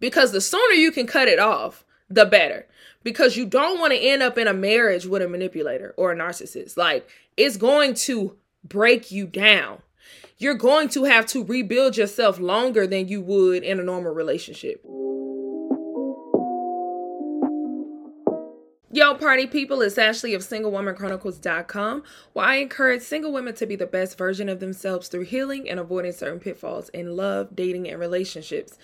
Because the sooner you can cut it off, the better. Because you don't want to end up in a marriage with a manipulator or a narcissist. Like, it's going to break you down. You're going to have to rebuild yourself longer than you would in a normal relationship. Yo, party people, it's Ashley of SingleWomanChronicles.com, where I encourage single women to be the best version of themselves through healing and avoiding certain pitfalls in love, dating, and relationships.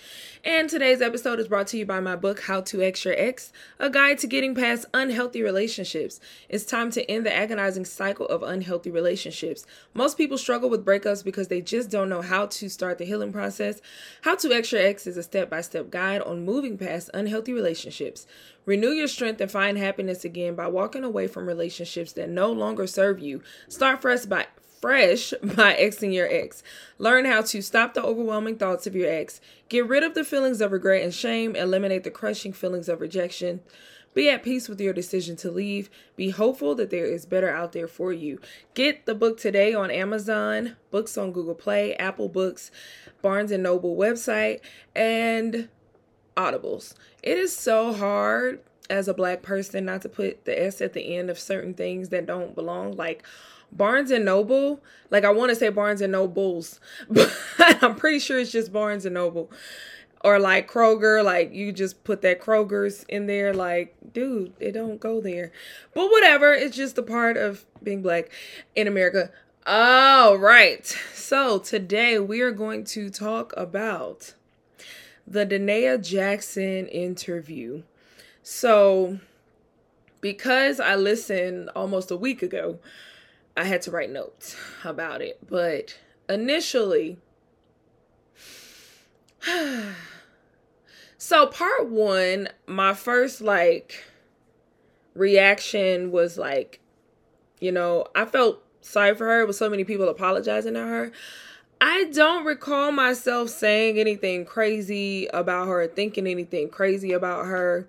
And today's episode is brought to you by my book, How to X Your Ex, a guide to getting past unhealthy relationships. It's time to end the agonizing cycle of unhealthy relationships. Most people struggle with breakups because they just don't know how to start the healing process. How to X Your Ex is a step by step guide on moving past unhealthy relationships. Renew your strength and find happiness again by walking away from relationships that no longer serve you. Start fresh by fresh by exing your ex. Learn how to stop the overwhelming thoughts of your ex. Get rid of the feelings of regret and shame. Eliminate the crushing feelings of rejection. Be at peace with your decision to leave. Be hopeful that there is better out there for you. Get the book today on Amazon, books on Google Play, Apple Books, Barnes and Noble website, and audibles. It is so hard as a black person not to put the S at the end of certain things that don't belong. Like Barnes and Noble, like I want to say Barnes and Nobles, but I'm pretty sure it's just Barnes and Noble. Or like Kroger, like you just put that Kroger's in there, like, dude, it don't go there. But whatever, it's just a part of being black in America. All right. So today we are going to talk about the Da'Naia Jackson interview. So, because I listened almost a week ago, I had to write notes about it. But initially, so part one, my first like reaction was like, you know, I felt sorry for her with so many people apologizing to her. I don't recall myself saying anything crazy about her, thinking anything crazy about her.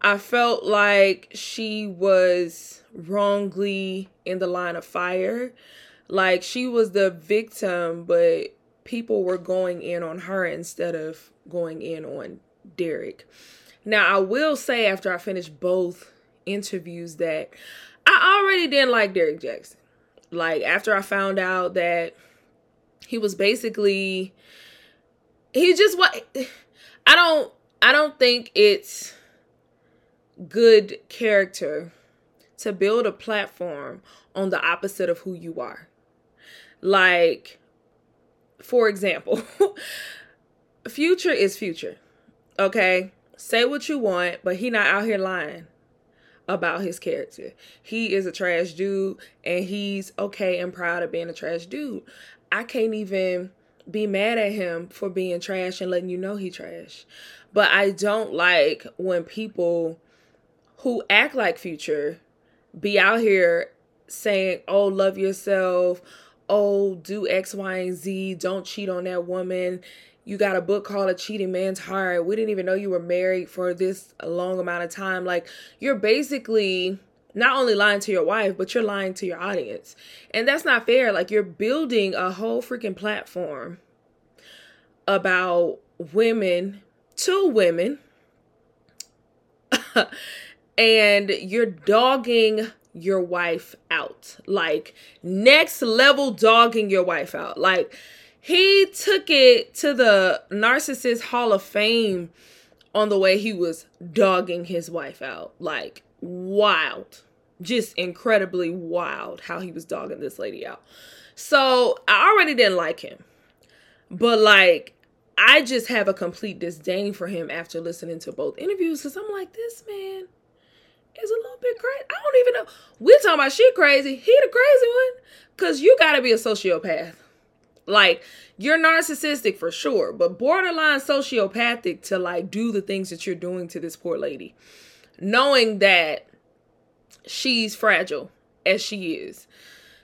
I felt like she was wrongly in the line of fire. Like she was the victim, but people were going in on her instead of going in on Derrick. Now, I will say after I finished both interviews that I already didn't like Derrick Jaxn. Like after I found out that he was basically he just what I don't I don't think it's good character to build a platform on the opposite of who you are. Like for example, future is future. Okay? Say what you want, but he not out here lying about his character. He is a trash dude and he's okay and proud of being a trash dude. I can't even be mad at him for being trash and letting you know he trash. But I don't like when people who act like future be out here saying, "Oh, love yourself. Oh, do X, Y, and Z. Don't cheat on that woman." You got a book called A Cheating Man's Heart. We didn't even know you were married for this long amount of time. Like, you're basically not only lying to your wife, but you're lying to your audience. And that's not fair. Like you're building a whole freaking platform about women to women. and you're dogging your wife out. Like next level dogging your wife out. Like he took it to the narcissist hall of fame on the way he was dogging his wife out. Like wild. Just incredibly wild how he was dogging this lady out. So I already didn't like him. But like, I just have a complete disdain for him after listening to both interviews because I'm like, this man is a little bit crazy. I don't even know. We're talking about she crazy. He the crazy one. Cause you gotta be a sociopath Like you're narcissistic for sure, but borderline sociopathic to like do the things that you're doing to this poor lady, knowing that she's fragile as she is.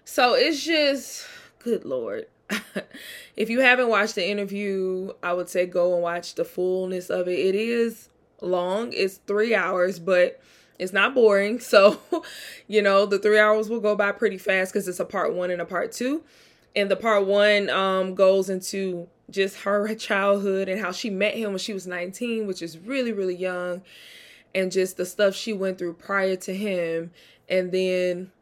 So it's just good lord. if you haven't watched the interview, I would say go and watch the fullness of it. It is long. It's 3 hours, but it's not boring. So, you know, the 3 hours will go by pretty fast cuz it's a part 1 and a part 2. And the part 1 um goes into just her childhood and how she met him when she was 19, which is really really young, and just the stuff she went through prior to him. And then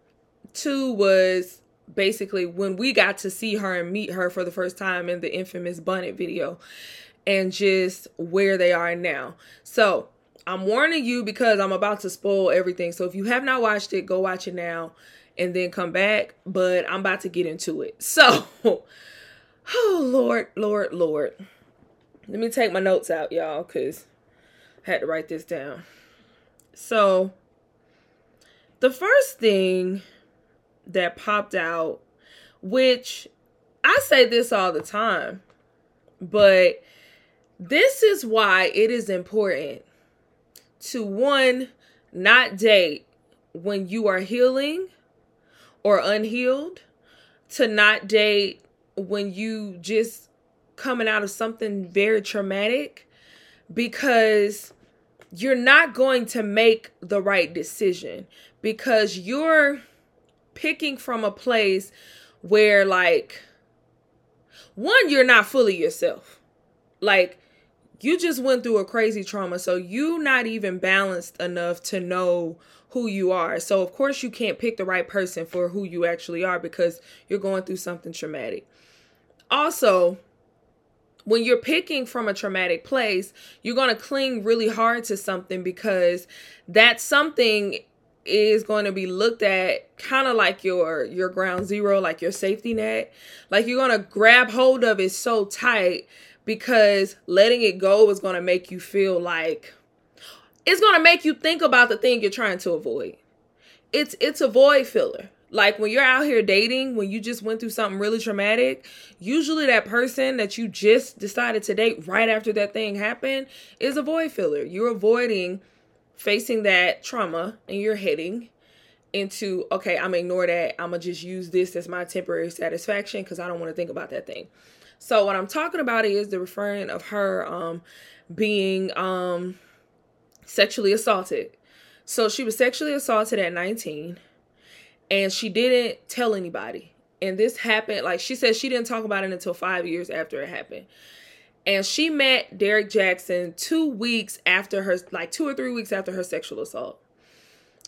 2 was basically when we got to see her and meet her for the first time in the infamous Bunnet video and just where they are now. So I'm warning you because I'm about to spoil everything. So if you have not watched it, go watch it now and then come back. But I'm about to get into it. So, oh Lord, Lord, Lord. Let me take my notes out, y'all, because I had to write this down. So, the first thing that popped out, which I say this all the time, but this is why it is important to one, not date when you are healing or unhealed, to not date when you just coming out of something very traumatic because you're not going to make the right decision because you're picking from a place where like one you're not fully yourself. Like you just went through a crazy trauma so you not even balanced enough to know who you are. So of course you can't pick the right person for who you actually are because you're going through something traumatic. Also when you're picking from a traumatic place you're going to cling really hard to something because that something is going to be looked at kind of like your your ground zero like your safety net. Like you're going to grab hold of it so tight because letting it go is going to make you feel like it's going to make you think about the thing you're trying to avoid. It's it's a void filler like when you're out here dating when you just went through something really traumatic usually that person that you just decided to date right after that thing happened is a void filler. You're avoiding facing that trauma and you're heading into okay i'm gonna ignore that. I'm gonna just use this as my temporary satisfaction because i don't want to think about that thing. So what i'm talking about is the referring of her um being um sexually assaulted. So she was sexually assaulted at 19 and she didn't tell anybody and this happened like she said she didn't talk about it until five years after it happened and she met Derrick Jaxn two weeks after her, like two or three weeks after her sexual assault.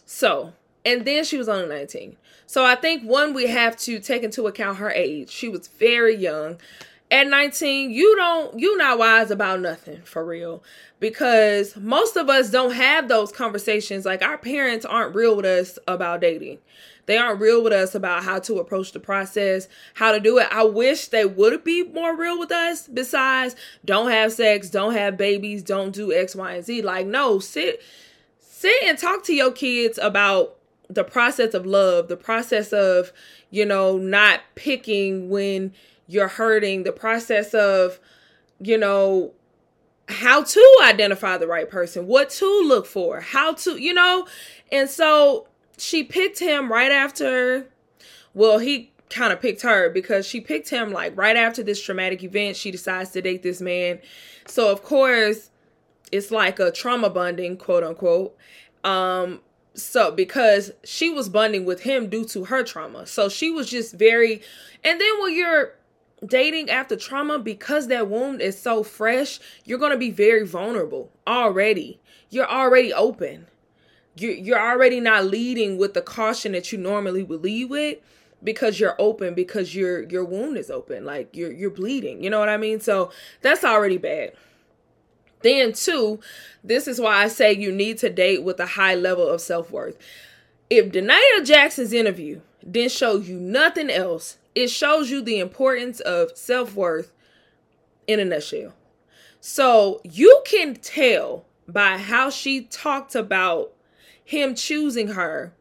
So, and then she was only 19. So I think one, we have to take into account her age. She was very young. At 19, you don't, you not wise about nothing for real. Because most of us don't have those conversations. Like our parents aren't real with us about dating. They aren't real with us about how to approach the process, how to do it. I wish they would be more real with us. Besides, don't have sex, don't have babies, don't do X, Y, and Z. Like, no, sit, sit and talk to your kids about the process of love, the process of, you know, not picking when you're hurting, the process of, you know, how to identify the right person, what to look for, how to, you know, and so she picked him right after well he kind of picked her because she picked him like right after this traumatic event she decides to date this man. So of course it's like a trauma bonding quote unquote um so because she was bonding with him due to her trauma. So she was just very and then when you're dating after trauma because that wound is so fresh you're going to be very vulnerable already. You're already open you're, already not leading with the caution that you normally would lead with because you're open because your your wound is open like you're you're bleeding you know what i mean? So that's already bad. Then two this is why i say you need to date with a high level of self-worth. If Da'Naia Jackson's interview didn't show you nothing else it shows you the importance of self-worth in a nutshell. So you can tell by how she talked about him choosing her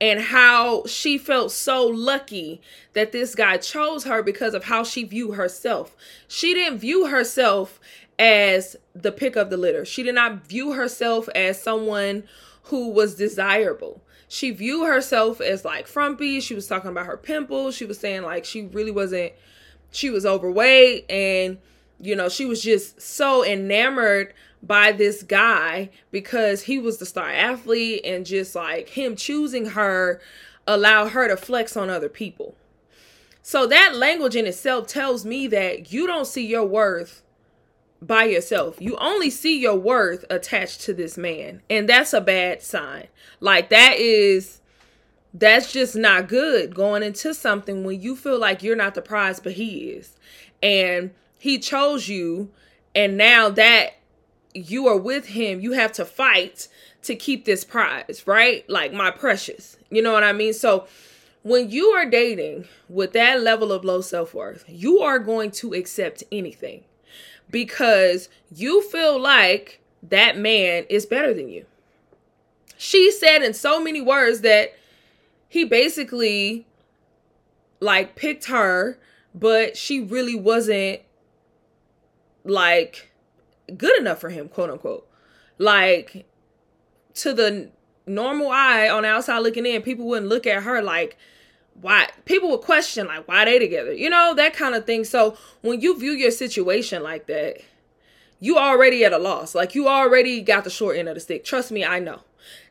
and how she felt so lucky that this guy chose her because of how she viewed herself. She didn't view herself as the pick of the litter. She did not view herself as someone who was desirable. She viewed herself as like frumpy. She was talking about her pimples. She was saying like she really wasn't she was overweight and you know, she was just so enamored by this guy because he was the star athlete and just like him choosing her allowed her to flex on other people. So that language in itself tells me that you don't see your worth by yourself. You only see your worth attached to this man. And that's a bad sign. Like that is that's just not good going into something when you feel like you're not the prize but he is. And he chose you and now that you are with him, you have to fight to keep this prize, right? Like my precious. You know what I mean? So when you are dating with that level of low self worth, you are going to accept anything because you feel like that man is better than you. She said in so many words that he basically like picked her, but she really wasn't like good enough for him, quote unquote. Like to the normal eye on the outside looking in, people wouldn't look at her like why people would question like why they together you know that kind of thing. So when you view your situation like that you already at a loss. Like you already got the short end of the stick. Trust me i know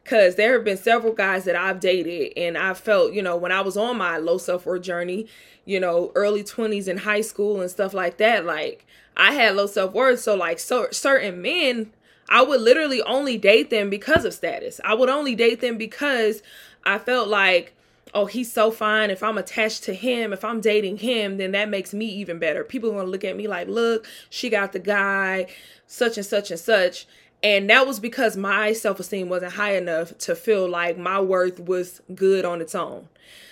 because there have been several guys that i've dated and i felt you know when i was on my low self-worth journey you know early 20s in high school and stuff like that like I had low self worth. So, like, so certain men, I would literally only date them because of status. I would only date them because I felt like, oh, he's so fine. If I'm attached to him, if I'm dating him, then that makes me even better. People are to look at me like, look, she got the guy, such and such and such. And that was because my self esteem wasn't high enough to feel like my worth was good on its own.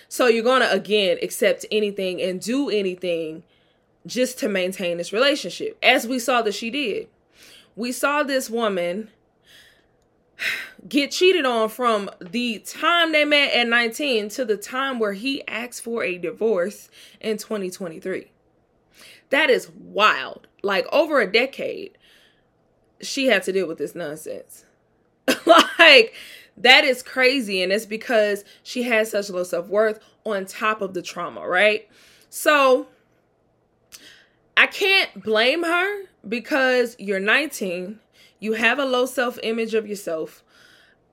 So you're going to, again, accept anything and do anything just to maintain this relationship, as we saw that she did. We saw this woman get cheated on from the time they met at 19 to the time where he asked for a divorce in 2023. That is wild. Like over a decade, she had to deal with this nonsense. like, that is crazy. And it's because she has such low self worth on top of the trauma, right? So, I can't blame her because you're 19, you have a low self image of yourself,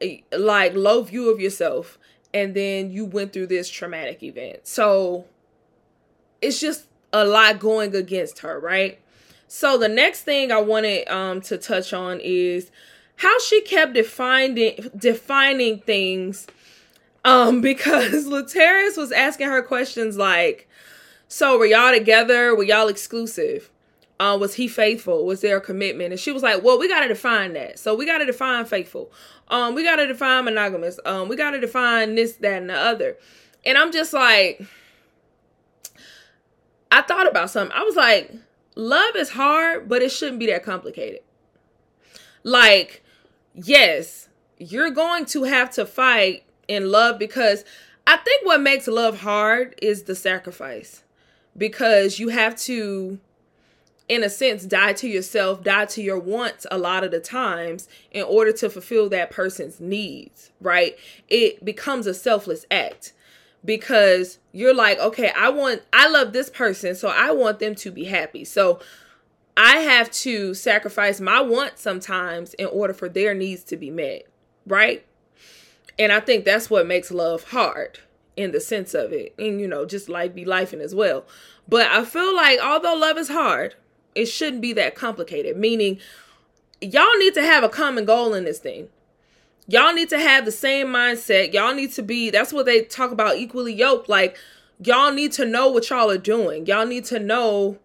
eh, like low view of yourself, and then you went through this traumatic event. So it's just a lot going against her, right? So the next thing I wanted um to touch on is how she kept defining defining things um because Laterras was asking her questions like so were y'all together? Were y'all exclusive? Uh, was he faithful? Was there a commitment? And she was like, Well, we gotta define that. So we gotta define faithful. Um, we gotta define monogamous. Um, we gotta define this, that, and the other. And I'm just like, I thought about something. I was like, love is hard, but it shouldn't be that complicated. Like, yes, you're going to have to fight in love because I think what makes love hard is the sacrifice. Because you have to in a sense die to yourself die to your wants a lot of the times in order to fulfill that person's needs right? It becomes a selfless act because you're like okay i want i love this person so i want them to be happy. So i have to sacrifice my wants sometimes in order for their needs to be met right? And i think that's what makes love hard in the sense of it and you know just life be life in as well. But i feel like although love is hard it shouldn't be that complicated meaning y'all need to have a common goal in this thing y'all need to have the same mindset y'all need to be that's what they talk about equally yoked like y'all need to know what y'all are doing y'all need to know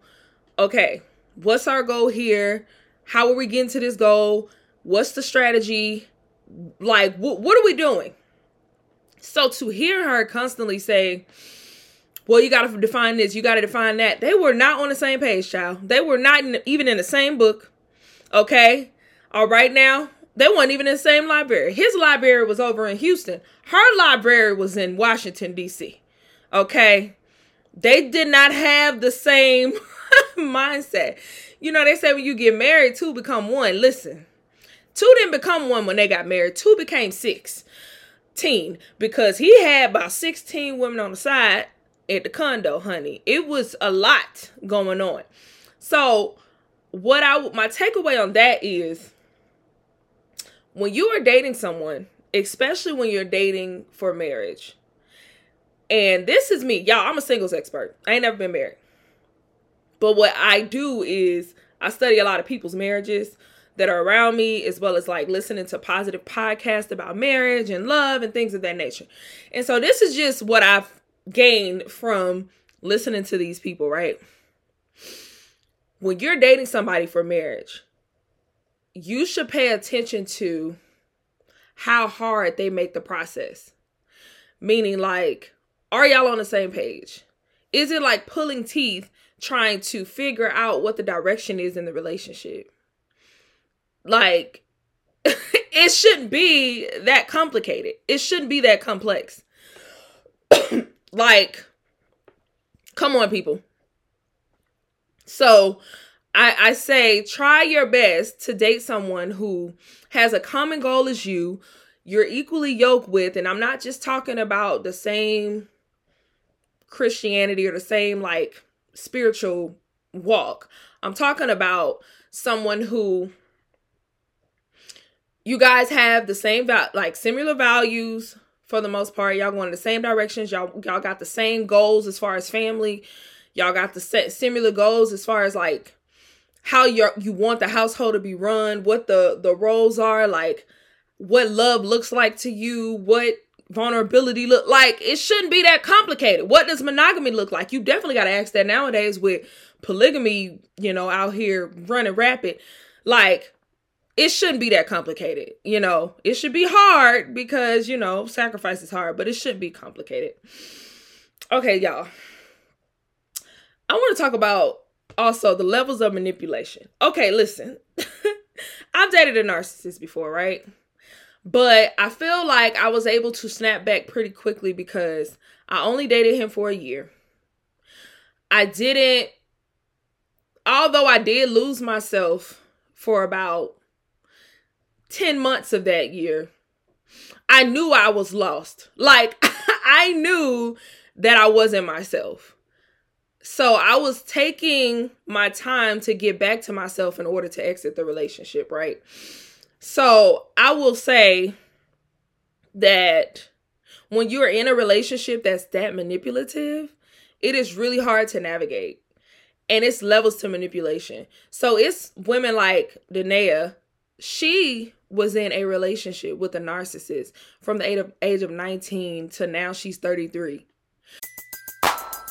okay what's our goal here how are we getting to this goal what's the strategy like wh- what are we doing so to hear her constantly say, well, you got to define this, you got to define that, they were not on the same page, child. They were not in, even in the same book. Okay. All right, now They weren't even in the same library. His library was over in Houston. Her library was in Washington, D.C. Okay. They did not have the same mindset. You know, they say when you get married, two become one. Listen, two didn't become one when they got married, two became 16 because he had about 16 women on the side at the condo, honey. It was a lot going on. So, what I my takeaway on that is when you are dating someone, especially when you're dating for marriage, and this is me, y'all, I'm a singles expert. I ain't never been married. But what I do is I study a lot of people's marriages that are around me, as well as like listening to positive podcasts about marriage and love and things of that nature. And so this is just what I've gained from listening to these people, right? When you're dating somebody for marriage, you should pay attention to how hard they make the process. Meaning, like, are y'all on the same page? Is it like pulling teeth trying to figure out what the direction is in the relationship? Like, it shouldn't be that complicated. It shouldn't be that complex. like, come on, people. So, I, I say try your best to date someone who has a common goal as you, you're equally yoked with, and I'm not just talking about the same Christianity or the same like spiritual walk. I'm talking about someone who you guys have the same val- like similar values for the most part. Y'all going in the same directions. Y'all y'all got the same goals as far as family. Y'all got the set similar goals as far as like how you you want the household to be run, what the the roles are, like what love looks like to you, what vulnerability look like. It shouldn't be that complicated. What does monogamy look like? You definitely got to ask that nowadays with polygamy, you know, out here running rapid. Like it shouldn't be that complicated. You know, it should be hard because, you know, sacrifice is hard, but it shouldn't be complicated. Okay, y'all. I want to talk about also the levels of manipulation. Okay, listen. I've dated a narcissist before, right? But I feel like I was able to snap back pretty quickly because I only dated him for a year. I didn't, although I did lose myself for about 10 months of that year, I knew I was lost. Like, I knew that I wasn't myself. So I was taking my time to get back to myself in order to exit the relationship, right? So I will say that when you're in a relationship that's that manipulative, it is really hard to navigate. And it's levels to manipulation. So it's women like Danae. She was in a relationship with a narcissist from the age of, age of 19 to now she's 33.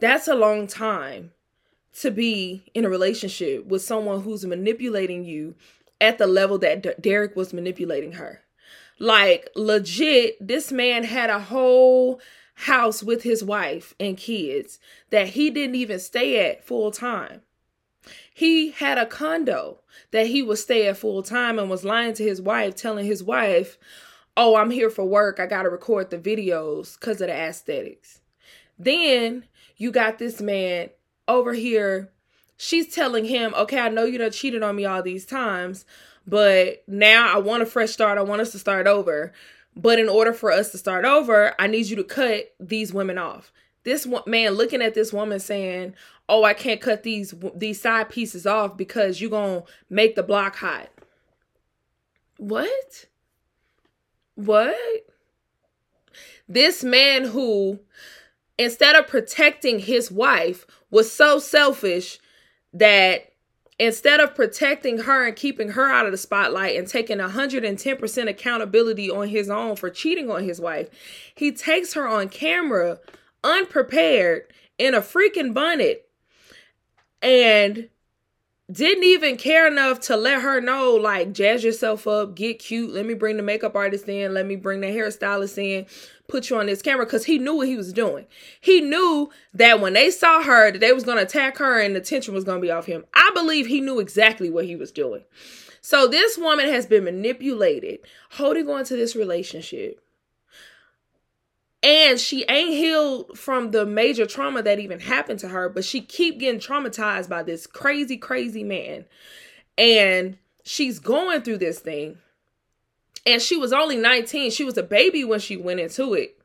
That's a long time to be in a relationship with someone who's manipulating you at the level that D- Derrick was manipulating her. Like, legit, this man had a whole house with his wife and kids that he didn't even stay at full time. He had a condo that he would stay at full time and was lying to his wife, telling his wife, Oh, I'm here for work. I got to record the videos because of the aesthetics. Then you got this man over here. She's telling him, Okay, I know you done cheated on me all these times, but now I want a fresh start. I want us to start over. But in order for us to start over, I need you to cut these women off. This man looking at this woman saying, "Oh, I can't cut these these side pieces off because you're going to make the block hot." What? What? This man who instead of protecting his wife was so selfish that instead of protecting her and keeping her out of the spotlight and taking 110% accountability on his own for cheating on his wife, he takes her on camera unprepared in a freaking bonnet and didn't even care enough to let her know like jazz yourself up get cute let me bring the makeup artist in let me bring the hairstylist in put you on this camera because he knew what he was doing. He knew that when they saw her that they was to attack her and the tension was to be off him. I believe he knew exactly what he was doing. So this woman has been manipulated holding on to this relationship. And she ain't healed from the major trauma that even happened to her but she keep getting traumatized by this crazy crazy man. And she's going through this thing and she was only 19 she was a baby when she went into it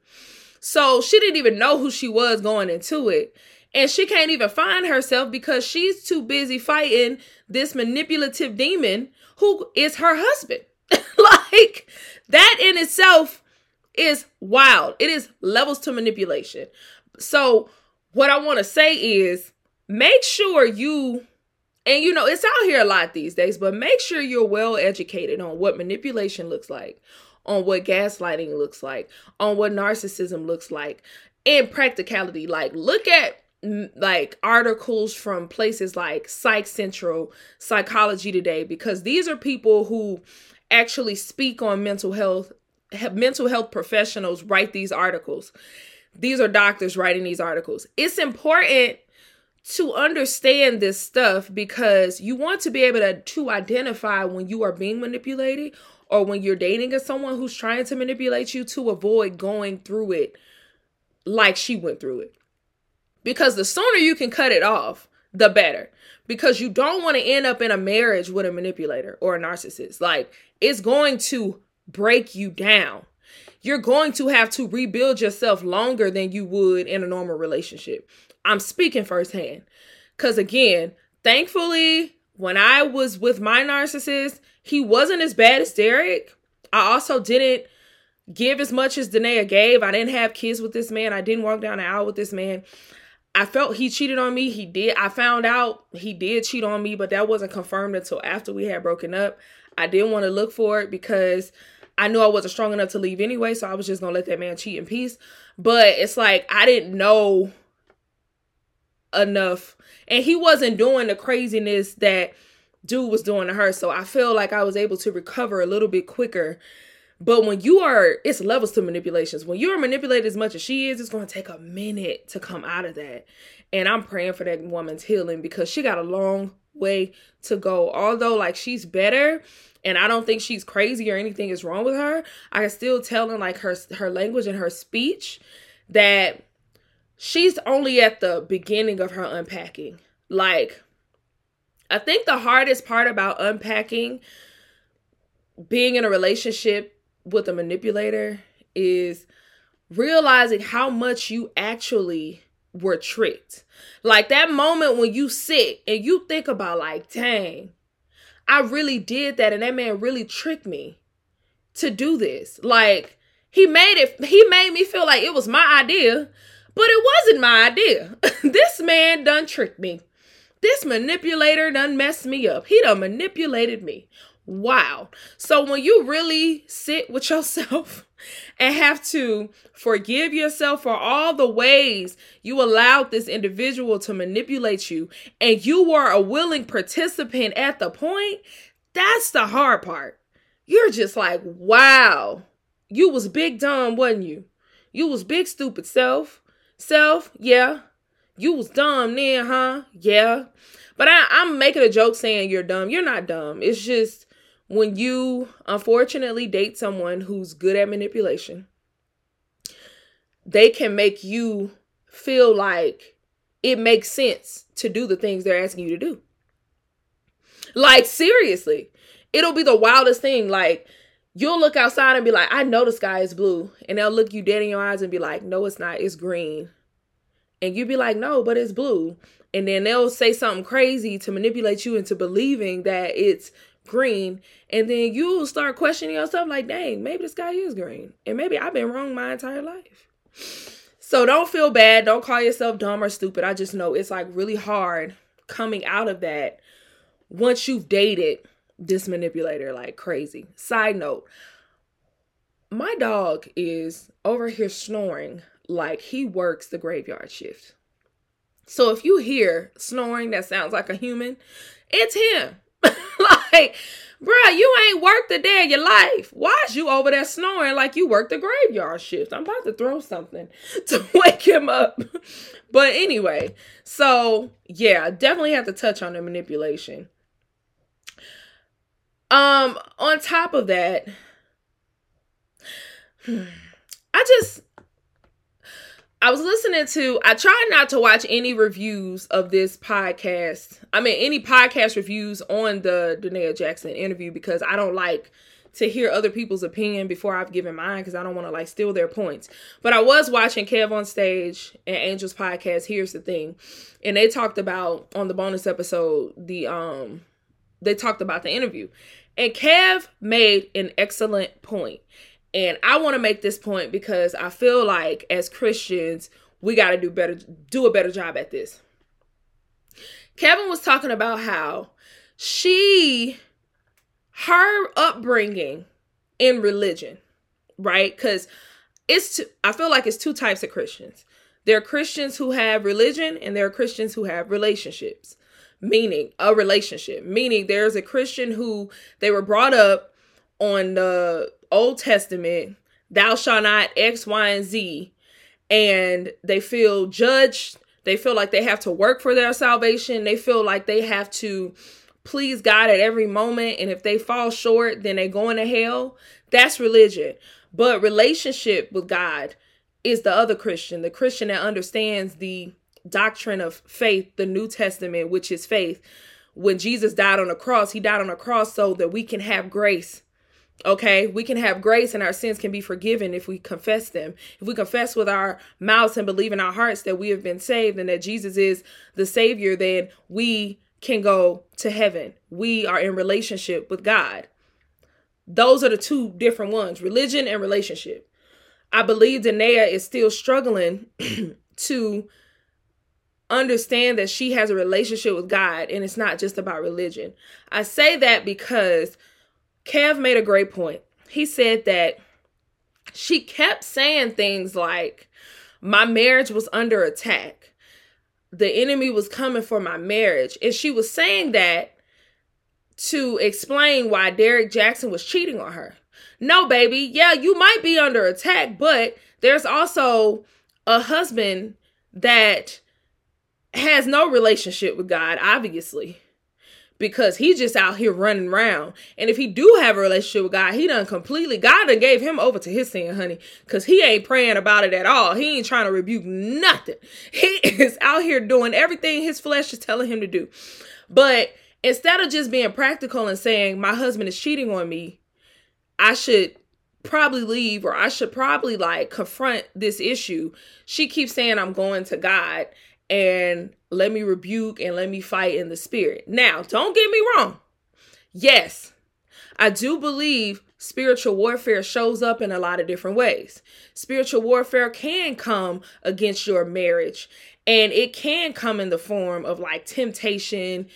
so she didn't even know who she was going into it and she can't even find herself because she's too busy fighting this manipulative demon who is her husband like that in itself is wild. It is levels to manipulation. So, what I want to say is make sure you, and you know, it's out here a lot these days, but make sure you're well educated on what manipulation looks like, on what gaslighting looks like, on what narcissism looks like, and practicality. Like, look at mm, like articles from places like Psych Central, Psychology Today, because these are people who actually speak on mental health mental health professionals write these articles. These are doctors writing these articles. It's important to understand this stuff because you want to be able to, to identify when you are being manipulated or when you're dating someone who's trying to manipulate you to avoid going through it like she went through it. Because the sooner you can cut it off, the better. Because you don't want to end up in a marriage with a manipulator or a narcissist. Like, it's going to break you down. You're going to have to rebuild yourself longer than you would in a normal relationship. I'm speaking firsthand. Because again, thankfully, when I was with my narcissist, he wasn't as bad as Derrick. I also didn't give as much as Danae gave. I didn't have kids with this man. I didn't walk down the aisle with this man. I felt he cheated on me. He did. I found out he did cheat on me, but that wasn't confirmed until after we had broken up. I didn't want to look for it because I knew I wasn't strong enough to leave anyway, so I was just gonna let that man cheat in peace. But it's like I didn't know enough, and he wasn't doing the craziness that dude was doing to her. So I feel like I was able to recover a little bit quicker. But when you are, it's levels to manipulations. When you're manipulated as much as she is, it's going to take a minute to come out of that. And I'm praying for that woman's healing because she got a long way to go. Although, like, she's better, and I don't think she's crazy or anything is wrong with her. I can still tell in like her her language and her speech that she's only at the beginning of her unpacking. Like I think the hardest part about unpacking being in a relationship with a manipulator is realizing how much you actually were tricked. Like that moment when you sit and you think about like, dang, I really did that and that man really tricked me to do this. Like he made it he made me feel like it was my idea, but it wasn't my idea. this man done tricked me. This manipulator done messed me up. He done manipulated me. Wow. So when you really sit with yourself and have to forgive yourself for all the ways you allowed this individual to manipulate you and you were a willing participant at the point, that's the hard part. You're just like, wow, you was big dumb, wasn't you? You was big stupid self. Self, yeah. You was dumb then, huh? Yeah. But I, I'm making a joke saying you're dumb. You're not dumb. It's just when you unfortunately date someone who's good at manipulation, they can make you feel like it makes sense to do the things they're asking you to do. Like, seriously, it'll be the wildest thing. Like, you'll look outside and be like, I know the sky is blue. And they'll look you dead in your eyes and be like, No, it's not, it's green. And you'd be like, No, but it's blue. And then they'll say something crazy to manipulate you into believing that it's green and then you'll start questioning yourself like dang maybe the sky is green and maybe i've been wrong my entire life so don't feel bad don't call yourself dumb or stupid i just know it's like really hard coming out of that once you've dated this manipulator like crazy. Side note, my dog is over here snoring like he works the graveyard shift. So if you hear snoring that sounds like a human, it's him. like, bruh, you ain't worked a day of your life. Why is you over there snoring like you worked the graveyard shift? I'm about to throw something to wake him up. but anyway, so yeah, definitely have to touch on the manipulation. Um, on top of that, I just I was listening to I try not to watch any reviews of this podcast. I mean any podcast reviews on the Da'Naia Jackson interview because I don't like to hear other people's opinion before I've given mine because I don't want to like steal their points. But I was watching Kev on stage and Angel's podcast. Here's the thing, and they talked about on the bonus episode the um they talked about the interview, and Kev made an excellent point. And I want to make this point because I feel like as Christians, we got to do better do a better job at this. Kevin was talking about how she her upbringing in religion, right? Cuz it's I feel like it's two types of Christians. There are Christians who have religion and there are Christians who have relationships. Meaning a relationship. Meaning there's a Christian who they were brought up on the Old Testament, thou shalt not X, Y, and Z, and they feel judged. They feel like they have to work for their salvation. They feel like they have to please God at every moment. And if they fall short, then they go into hell. That's religion. But relationship with God is the other Christian, the Christian that understands the doctrine of faith, the New Testament, which is faith. When Jesus died on the cross, he died on the cross so that we can have grace Okay, we can have grace and our sins can be forgiven if we confess them. If we confess with our mouths and believe in our hearts that we have been saved and that Jesus is the Savior, then we can go to heaven. We are in relationship with God. Those are the two different ones religion and relationship. I believe Da'Naia is still struggling to understand that she has a relationship with God and it's not just about religion. I say that because Kev made a great point. He said that she kept saying things like, My marriage was under attack. The enemy was coming for my marriage. And she was saying that to explain why Derrick Jaxn was cheating on her. No, baby. Yeah, you might be under attack, but there's also a husband that has no relationship with God, obviously because he's just out here running around. And if he do have a relationship with God, he done completely, God done gave him over to his sin, honey, because he ain't praying about it at all. He ain't trying to rebuke nothing. He is out here doing everything his flesh is telling him to do. But instead of just being practical and saying, my husband is cheating on me, I should probably leave or I should probably like confront this issue. She keeps saying, I'm going to God and let me rebuke and let me fight in the spirit. Now, don't get me wrong. Yes, I do believe spiritual warfare shows up in a lot of different ways. Spiritual warfare can come against your marriage, and it can come in the form of like temptation,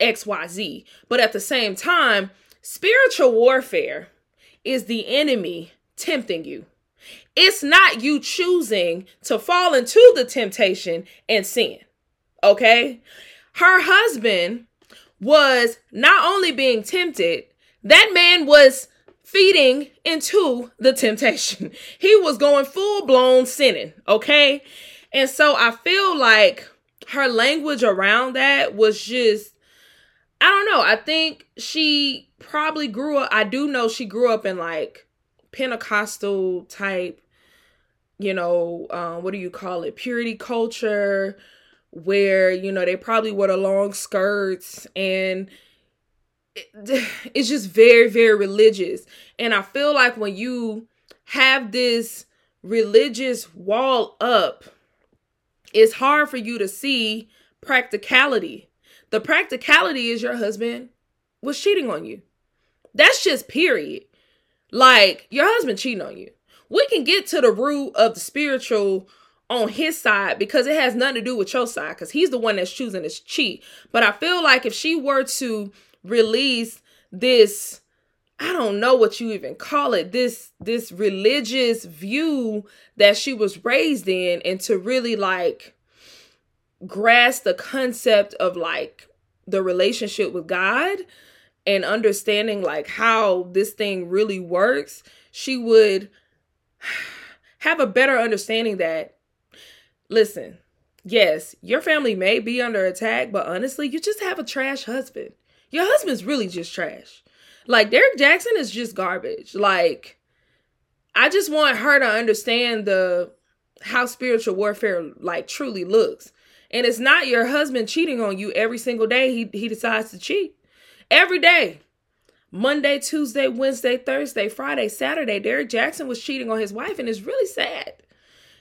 XYZ. But at the same time, spiritual warfare is the enemy tempting you. It's not you choosing to fall into the temptation and sin. Okay? Her husband was not only being tempted, that man was feeding into the temptation. He was going full blown sinning, okay? And so I feel like her language around that was just I don't know. I think she probably grew up I do know she grew up in like Pentecostal type, you know, um, what do you call it? Purity culture, where, you know, they probably wore the long skirts and it, it's just very, very religious. And I feel like when you have this religious wall up, it's hard for you to see practicality. The practicality is your husband was cheating on you. That's just period. Like your husband cheating on you. We can get to the root of the spiritual on his side because it has nothing to do with your side because he's the one that's choosing to cheat. But I feel like if she were to release this I don't know what you even call it this this religious view that she was raised in and to really like grasp the concept of like the relationship with God and understanding like how this thing really works, she would have a better understanding that listen, yes, your family may be under attack, but honestly, you just have a trash husband. Your husband's really just trash. Like Derrick Jaxn is just garbage. Like I just want her to understand the how spiritual warfare like truly looks. And it's not your husband cheating on you every single day he he decides to cheat. Every day. Monday, Tuesday, Wednesday, Thursday, Friday, Saturday, Derrick Jaxn was cheating on his wife and it's really sad.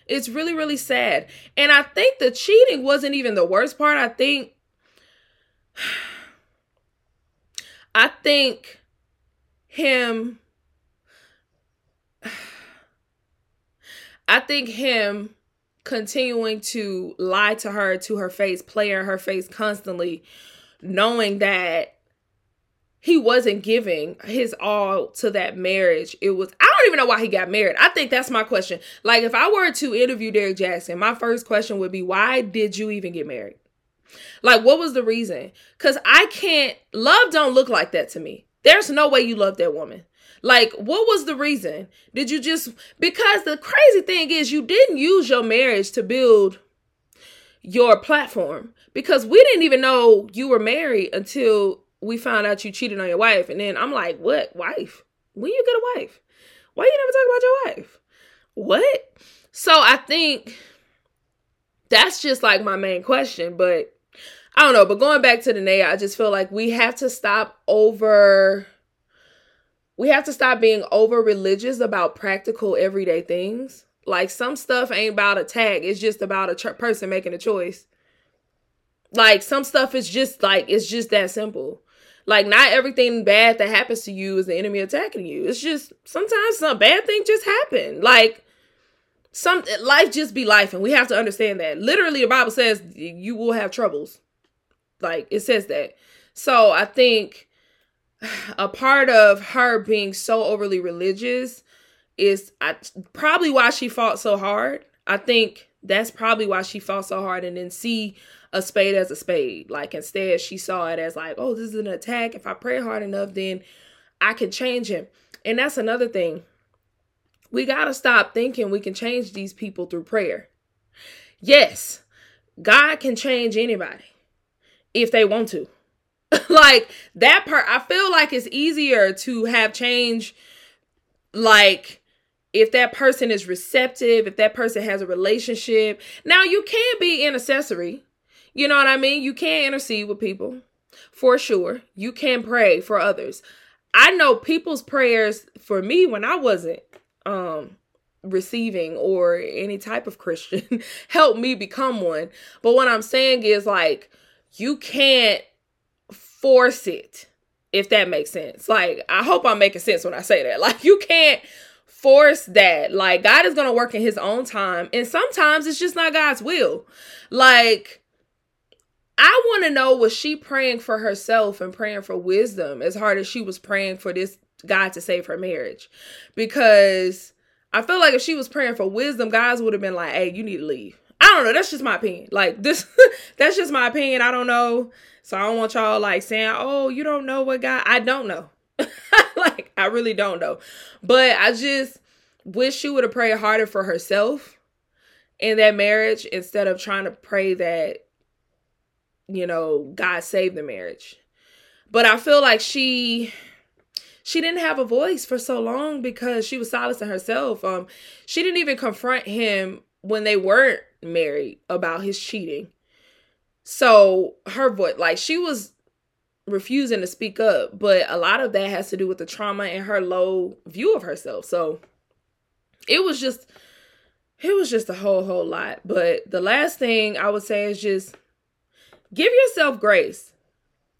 It's really really sad. And I think the cheating wasn't even the worst part. I think I think him I think him continuing to lie to her to her face, play in her face constantly, knowing that he wasn't giving his all to that marriage. It was I don't even know why he got married. I think that's my question. Like if I were to interview Derrick Jaxn, my first question would be why did you even get married? Like what was the reason? Cuz I can't love don't look like that to me. There's no way you love that woman. Like, what was the reason? Did you just because the crazy thing is you didn't use your marriage to build your platform because we didn't even know you were married until we found out you cheated on your wife. And then I'm like, what wife? When you get a wife? Why you never talk about your wife? What? So I think that's just like my main question. But I don't know, but going back to Da'naia, I just feel like we have to stop over we have to stop being over religious about practical everyday things. Like some stuff ain't about a tag, it's just about a tr- person making a choice. Like some stuff is just like it's just that simple. Like not everything bad that happens to you is the enemy attacking you. It's just sometimes some bad thing just happen. Like some life just be life and we have to understand that. Literally the Bible says you will have troubles. Like it says that. So I think a part of her being so overly religious is I, probably why she fought so hard. I think that's probably why she fought so hard and then see a spade as a spade. Like instead, she saw it as like, oh, this is an attack. If I pray hard enough, then I can change him. And that's another thing. We got to stop thinking we can change these people through prayer. Yes, God can change anybody if they want to. like that part, I feel like it's easier to have change like if that person is receptive, if that person has a relationship. Now you can be intercessory. You know what I mean? You can intercede with people for sure. You can pray for others. I know people's prayers for me when I wasn't um receiving or any type of Christian helped me become one. But what I'm saying is like you can't force it if that makes sense. Like I hope I'm making sense when I say that. Like you can't force that. Like God is going to work in his own time and sometimes it's just not God's will. Like I want to know was she praying for herself and praying for wisdom as hard as she was praying for this God to save her marriage? Because I feel like if she was praying for wisdom, guys would have been like, "Hey, you need to leave." I don't know. That's just my opinion. Like this, that's just my opinion. I don't know. So I don't want y'all like saying, "Oh, you don't know what God." I don't know. like I really don't know. But I just wish she would have prayed harder for herself in that marriage instead of trying to pray that you know God saved the marriage. But I feel like she she didn't have a voice for so long because she was silencing herself. Um, she didn't even confront him when they weren't married about his cheating. So her voice, like she was refusing to speak up, but a lot of that has to do with the trauma and her low view of herself. So it was just it was just a whole whole lot. But the last thing I would say is just give yourself grace.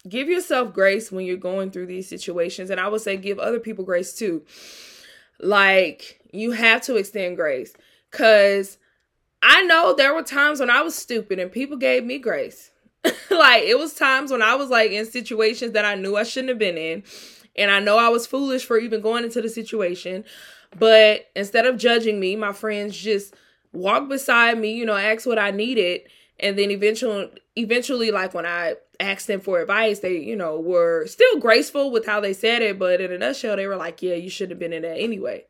Give yourself grace when you're going through these situations and I would say give other people grace too. Like you have to extend grace cuz I know there were times when I was stupid and people gave me grace. like it was times when I was like in situations that I knew I shouldn't have been in. And I know I was foolish for even going into the situation. But instead of judging me, my friends just walked beside me, you know, asked what I needed. And then eventually eventually like when I asked them for advice, they, you know, were still graceful with how they said it, but in a nutshell, they were like, Yeah, you should have been in that anyway.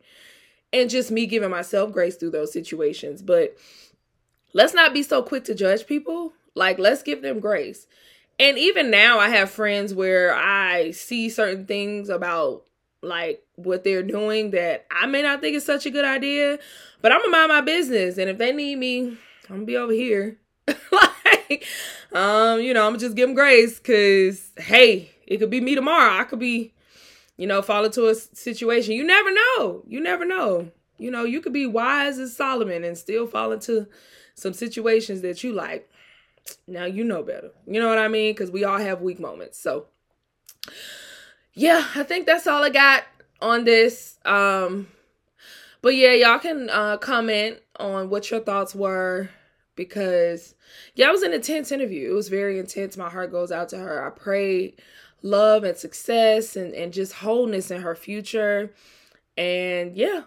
And just me giving myself grace through those situations. But let's not be so quick to judge people. Like, let's give them grace. And even now, I have friends where I see certain things about like what they're doing that I may not think is such a good idea, but I'm gonna mind my business. And if they need me, I'm gonna be over here. like, um, you know, I'm just give grace because hey, it could be me tomorrow. I could be, you know, fall into a situation. You never know. You never know. You know, you could be wise as Solomon and still fall into some situations that you like. Now you know better. You know what I mean? Because we all have weak moments. So yeah, I think that's all I got on this. Um, but yeah, y'all can uh, comment on what your thoughts were because yeah, it was an intense interview. It was very intense. My heart goes out to her. I pray love and success and, and just wholeness in her future. And yeah.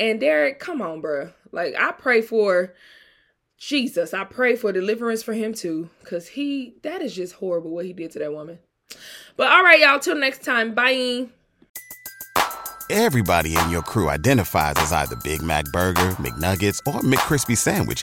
And Derrick, come on, bro. Like I pray for Jesus. I pray for deliverance for him too. Cause he that is just horrible what he did to that woman. But all right, y'all, till next time. Bye. Everybody in your crew identifies as either Big Mac Burger, McNuggets, or McCrispy Sandwich.